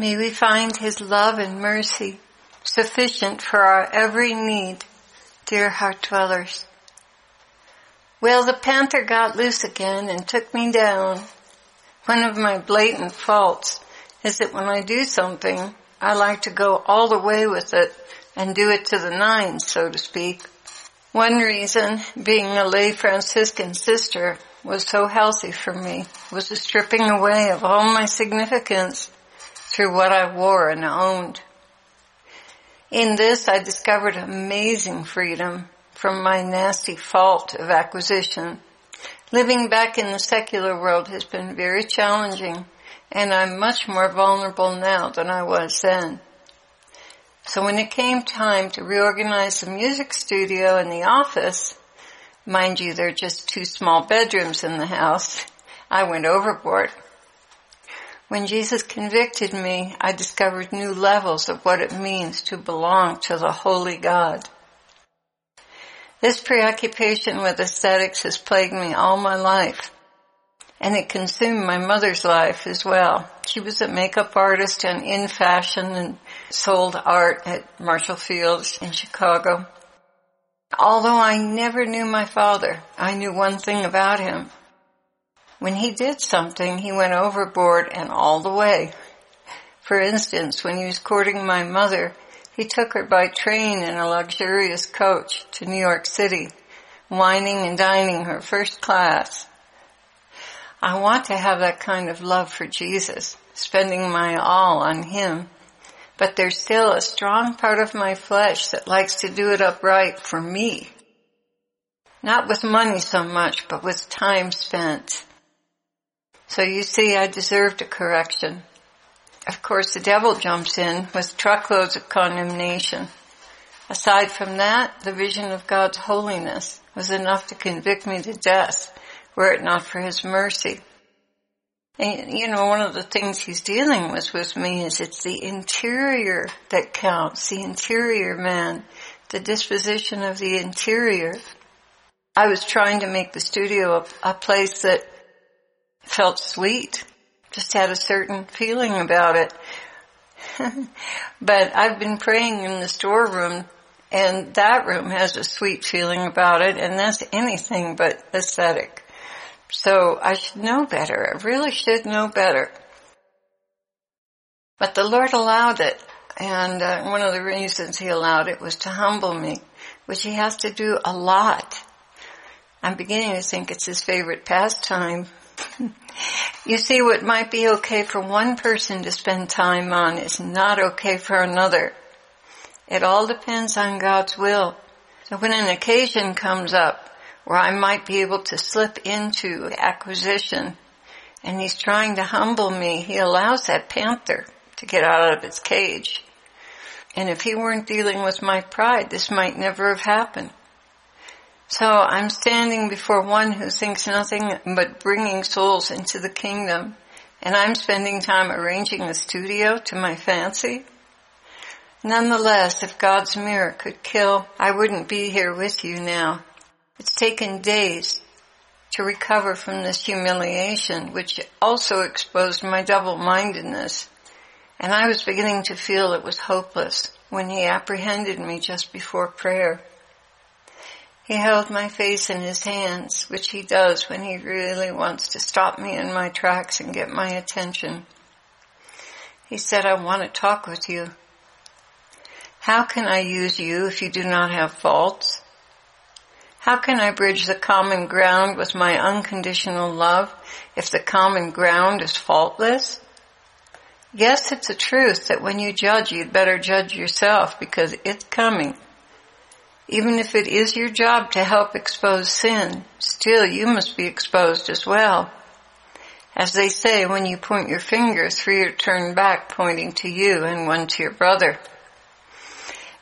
May we find His love and mercy sufficient for our every need, dear heart dwellers. Well, the panther got loose again and took me down. One of my blatant faults is that when I do something, I like to go all the way with it and do it to the nines, so to speak. One reason, being a lay Franciscan sister, was so healthy for me was the stripping away of all my significance through what I wore and owned. In this, I discovered amazing freedom from my nasty fault of acquisition. Living back in the secular world has been very challenging and I'm much more vulnerable now than I was then. So when it came time to reorganize the music studio and the office, mind you, there are just two small bedrooms in the house, I went overboard. When Jesus convicted me, I discovered new levels of what it means to belong to the Holy God. This preoccupation with aesthetics has plagued me all my life and it consumed my mother's life as well. She was a makeup artist and in fashion and sold art at Marshall Field's in Chicago. Although I never knew my father, I knew one thing about him. When he did something, he went overboard and all the way. For instance, when he was courting my mother, he took her by train in a luxurious coach to New York City, wining and dining her first class. I want to have that kind of love for Jesus, spending my all on Him. But there's still a strong part of my flesh that likes to do it upright for me. Not with money so much, but with time spent. So you see, I deserved a correction. Of course, the devil jumps in with truckloads of condemnation. Aside from that, the vision of God's holiness was enough to convict me to death were it not for his mercy. And, you know, one of the things he's dealing with with me is it's the interior that counts, the interior man, the disposition of the interior. I was trying to make the studio a, a place that felt sweet, just had a certain feeling about it. but I've been praying in the storeroom and that room has a sweet feeling about it and that's anything but aesthetic. So I should know better. I really should know better. But the Lord allowed it. And uh, one of the reasons He allowed it was to humble me, which He has to do a lot. I'm beginning to think it's His favorite pastime. You see, what might be okay for one person to spend time on is not okay for another. It all depends on God's will. So when an occasion comes up, where I might be able to slip into acquisition. And he's trying to humble me. He allows that panther to get out of its cage. And if he weren't dealing with my pride, this might never have happened. So I'm standing before one who thinks nothing but bringing souls into the kingdom. And I'm spending time arranging the studio to my fancy. Nonetheless, if God's mirror could kill, I wouldn't be here with you now. It's taken days to recover from this humiliation, which also exposed my double-mindedness. And I was beginning to feel it was hopeless when he apprehended me just before prayer. He held my face in his hands, which he does when he really wants to stop me in my tracks and get my attention. He said, I want to talk with you. How can I use you if you do not have faults? How can I bridge the common ground with my unconditional love if the common ground is faultless? Yes, it's a truth that when you judge, you'd better judge yourself because it's coming. Even if it is your job to help expose sin, still you must be exposed as well. As they say, when you point your finger, three are turned back pointing to you and one to your brother.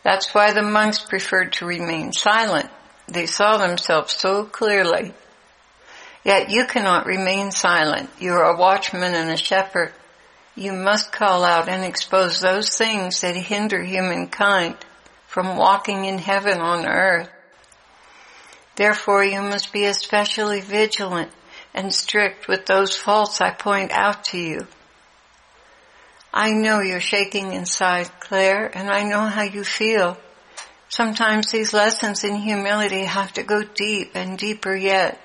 That's why the monks preferred to remain silent they saw themselves so clearly. Yet you cannot remain silent. You are a watchman and a shepherd. You must call out and expose those things that hinder humankind from walking in heaven on earth. Therefore you must be especially vigilant and strict with those faults I point out to you. I know you're shaking inside, Clare, and I know how you feel. Sometimes these lessons in humility have to go deep and deeper yet.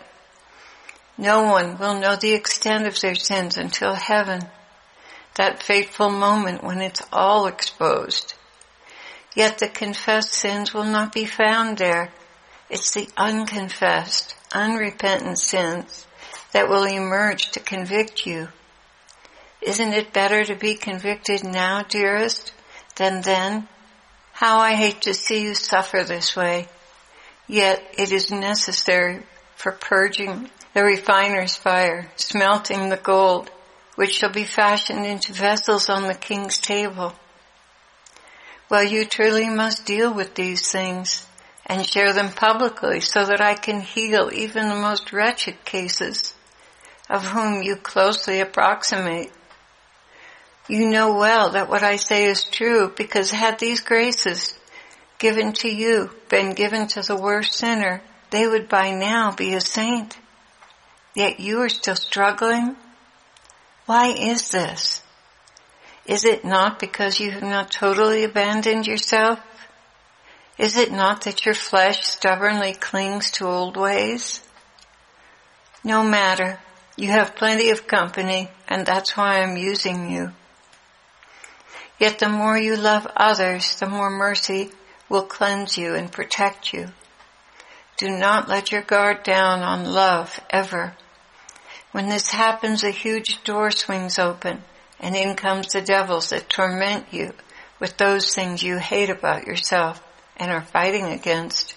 No one will know the extent of their sins until heaven, that fateful moment when it's all exposed. Yet the confessed sins will not be found there. It's the unconfessed, unrepentant sins that will emerge to convict you. Isn't it better to be convicted now, dearest, than then? How I hate to see you suffer this way. Yet it is necessary for purging the refiner's fire, smelting the gold, which shall be fashioned into vessels on the king's table. Well, you truly must deal with these things and share them publicly so that I can heal even the most wretched cases of whom you closely approximate. You know well that what I say is true because had these graces given to you been given to the worst sinner, they would by now be a saint. Yet you are still struggling? Why is this? Is it not because you have not totally abandoned yourself? Is it not that your flesh stubbornly clings to old ways? No matter. You have plenty of company and that's why I'm using you. Yet the more you love others, the more mercy will cleanse you and protect you. Do not let your guard down on love ever. When this happens, a huge door swings open and in comes the devils that torment you with those things you hate about yourself and are fighting against.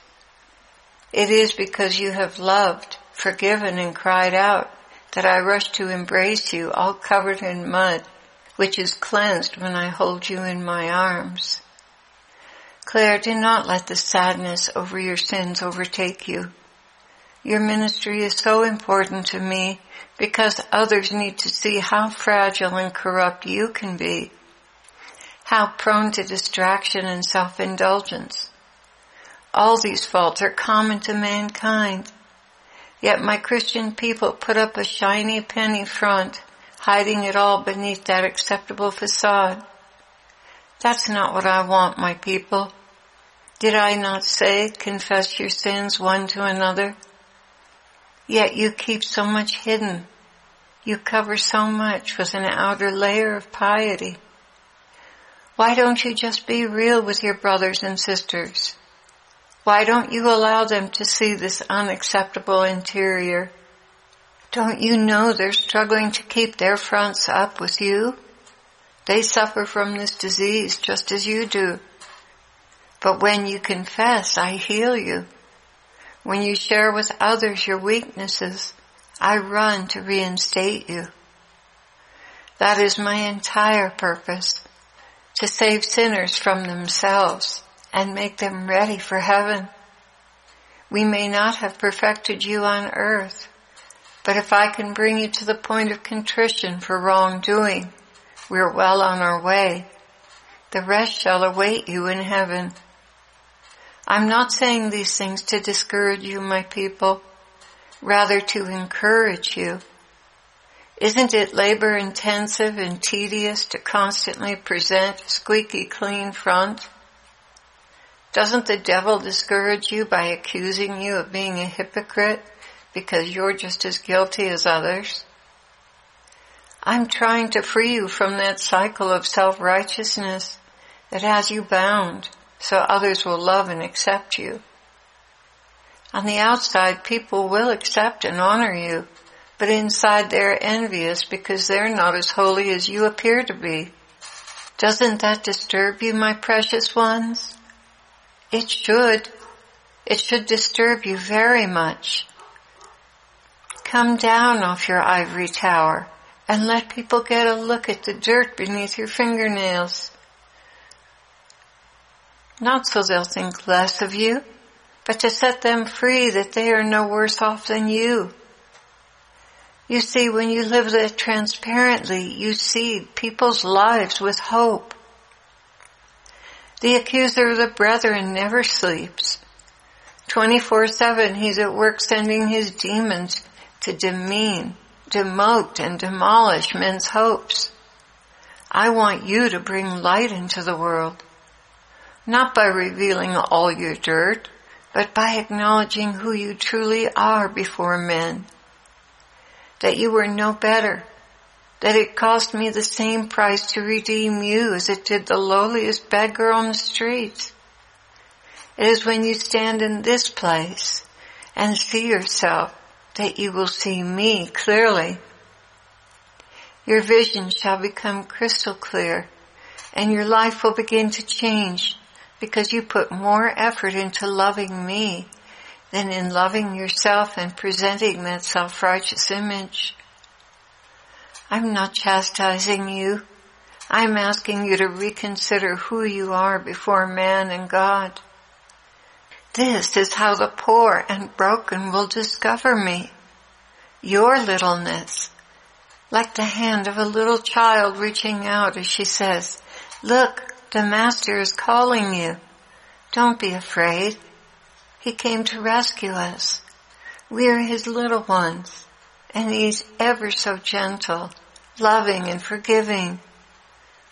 It is because you have loved, forgiven, and cried out that I rush to embrace you all covered in mud, which is cleansed when I hold you in my arms. Clare, do not let the sadness over your sins overtake you. Your ministry is so important to me because others need to see how fragile and corrupt you can be, how prone to distraction and self-indulgence. All these faults are common to mankind. Yet my Christian people put up a shiny penny front, hiding it all beneath that acceptable facade. That's not what I want, my people. Did I not say, confess your sins one to another? Yet you keep so much hidden. You cover so much with an outer layer of piety. Why don't you just be real with your brothers and sisters? Why don't you allow them to see this unacceptable interior? Don't you know they're struggling to keep their fronts up with you? They suffer from this disease just as you do. But when you confess, I heal you. When you share with others your weaknesses, I run to reinstate you. That is my entire purpose, to save sinners from themselves and make them ready for heaven. We may not have perfected you on earth, but if I can bring you to the point of contrition for wrongdoing, we're well on our way. The rest shall await you in heaven. I'm not saying these things to discourage you, my people, rather to encourage you. Isn't it labor intensive and tedious to constantly present a squeaky clean front? Doesn't the devil discourage you by accusing you of being a hypocrite because you're just as guilty as others? I'm trying to free you from that cycle of self-righteousness that has you bound so others will love and accept you. On the outside, people will accept and honor you, but inside they're envious because they're not as holy as you appear to be. Doesn't that disturb you, my precious ones? It should. It should disturb you very much. Come down off your ivory tower and let people get a look at the dirt beneath your fingernails. Not so they'll think less of you, but to set them free that they are no worse off than you. You see, when you live that transparently, you see people's lives with hope. The accuser of the brethren never sleeps. 24-7 he's at work sending his demons to demean, demote, and demolish men's hopes. I want you to bring light into the world. Not by revealing all your dirt, but by acknowledging who you truly are before men. That you were no better. That it cost me the same price to redeem you as it did the lowliest beggar on the streets. It is when you stand in this place and see yourself that you will see me clearly. Your vision shall become crystal clear and your life will begin to change because you put more effort into loving me than in loving yourself and presenting that self-righteous image. I'm not chastising you. I'm asking you to reconsider who you are before man and God. This is how the poor and broken will discover me. Your littleness, like the hand of a little child reaching out as she says, look, the master is calling you. Don't be afraid. He came to rescue us. We are his little ones and he's ever so gentle, loving and forgiving.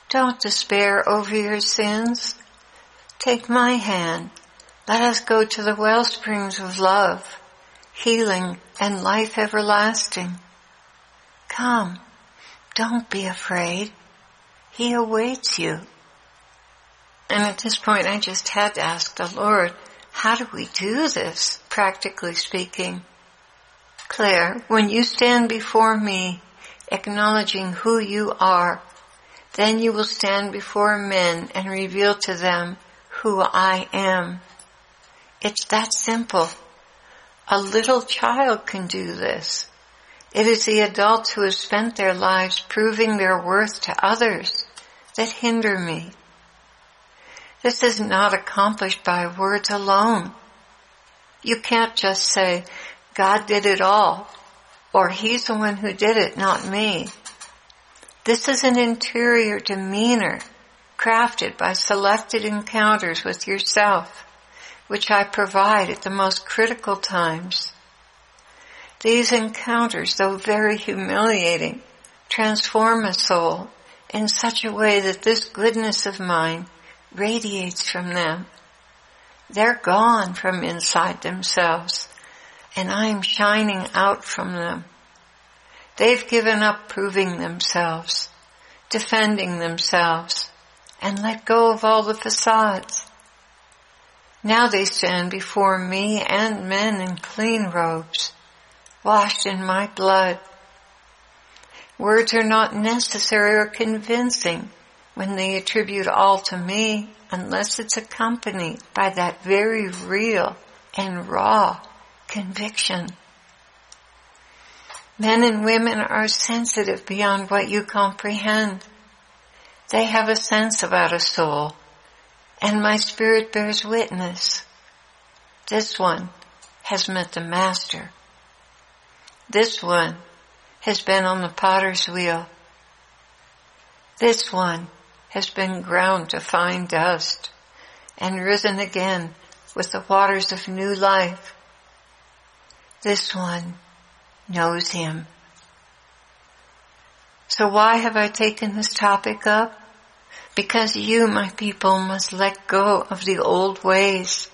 Don't despair over your sins. Take my hand let us go to the well springs of love, healing, and life everlasting. Come, don't be afraid. He awaits you. And at this point I just had to ask the Lord, how do we do this, practically speaking? Clare, when you stand before me, acknowledging who you are, then you will stand before men and reveal to them who I am. It's that simple. A little child can do this. It is the adults who have spent their lives proving their worth to others that hinder me. This is not accomplished by words alone. You can't just say, God did it all, or He's the one who did it, not me. This is an interior demeanor crafted by selected encounters with yourself which I provide at the most critical times. These encounters, though very humiliating, transform a soul in such a way that this goodness of mine radiates from them. They're gone from inside themselves and I'm shining out from them. They've given up proving themselves, defending themselves, and let go of all the facades. Now they stand before me and men in clean robes, washed in my blood. Words are not necessary or convincing when they attribute all to me unless it's accompanied by that very real and raw conviction. Men and women are sensitive beyond what you comprehend. They have a sense about a soul and my spirit bears witness. This one has met the master. This one has been on the potter's wheel. This one has been ground to fine dust and risen again with the waters of new life. This one knows him. So why have I taken this topic up? Because you, my people, must let go of the old ways,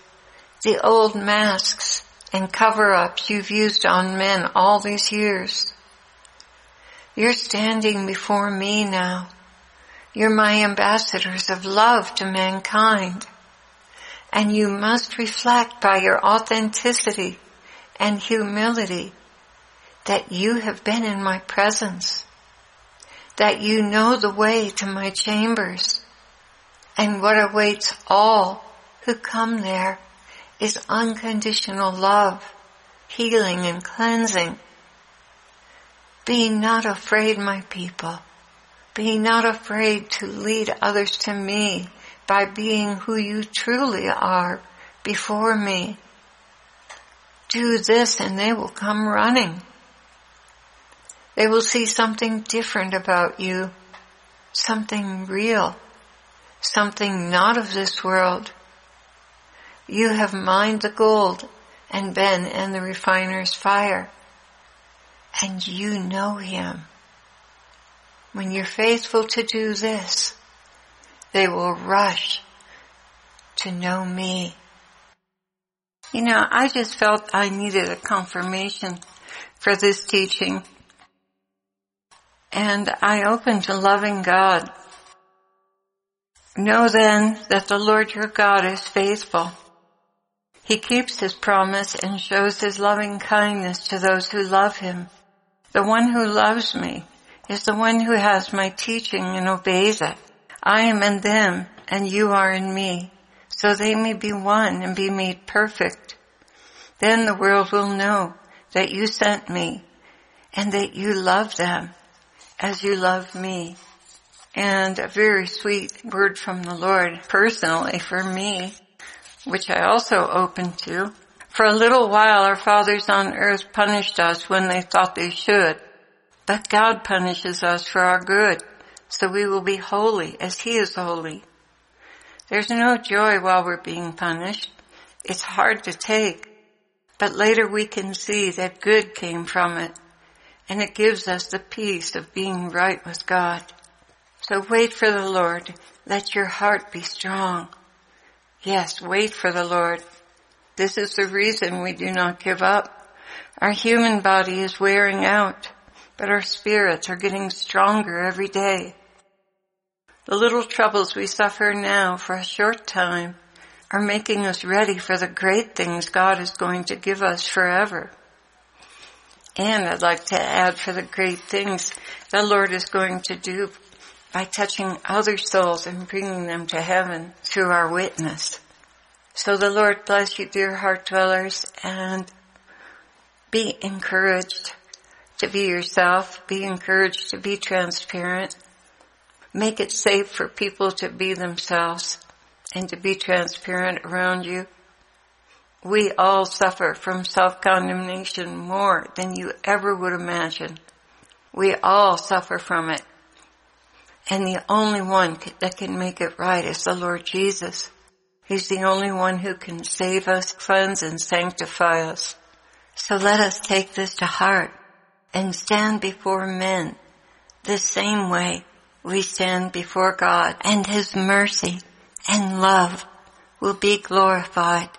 the old masks and cover-ups you've used on men all these years. You're standing before me now. You're my ambassadors of love to mankind. And you must reflect by your authenticity and humility that you have been in my presence that you know the way to my chambers. And what awaits all who come there is unconditional love, healing and cleansing. Be not afraid, my people. Be not afraid to lead others to me by being who you truly are before me. Do this and they will come running. They will see something different about you, something real, something not of this world. You have mined the gold and been in the refiner's fire, and you know him. When you're faithful to do this, they will rush to know me. You know, I just felt I needed a confirmation for this teaching. And I opened to loving God. Know then that the Lord your God is faithful. He keeps his promise and shows his loving kindness to those who love him. The one who loves me is the one who has my teaching and obeys it. I am in them and you are in me, so they may be one and be made perfect. Then the world will know that you sent me and that you love them as you love me. And a very sweet word from the Lord personally for me which I also opened to. For a little while our fathers on earth punished us when they thought they should, but God punishes us for our good, so we will be holy as He is holy. There's no joy while we're being punished. It's hard to take, but later we can see that good came from it, and it gives us the peace of being right with God. So wait for the Lord. Let your heart be strong. Yes, wait for the Lord. This is the reason we do not give up. Our human body is wearing out, but our spirits are getting stronger every day. The little troubles we suffer now for a short time are making us ready for the great things God is going to give us forever. And I'd like to add for the great things the Lord is going to do by touching other souls and bringing them to heaven through our witness. So the Lord bless you, dear heart dwellers, and be encouraged to be yourself. Be encouraged to be transparent. Make it safe for people to be themselves and to be transparent around you. We all suffer from self-condemnation more than you ever would imagine. We all suffer from it. And the only one that can make it right is the Lord Jesus. He's the only one who can save us, cleanse and sanctify us. So let us take this to heart and stand before men the same way we stand before God and His mercy and love will be glorified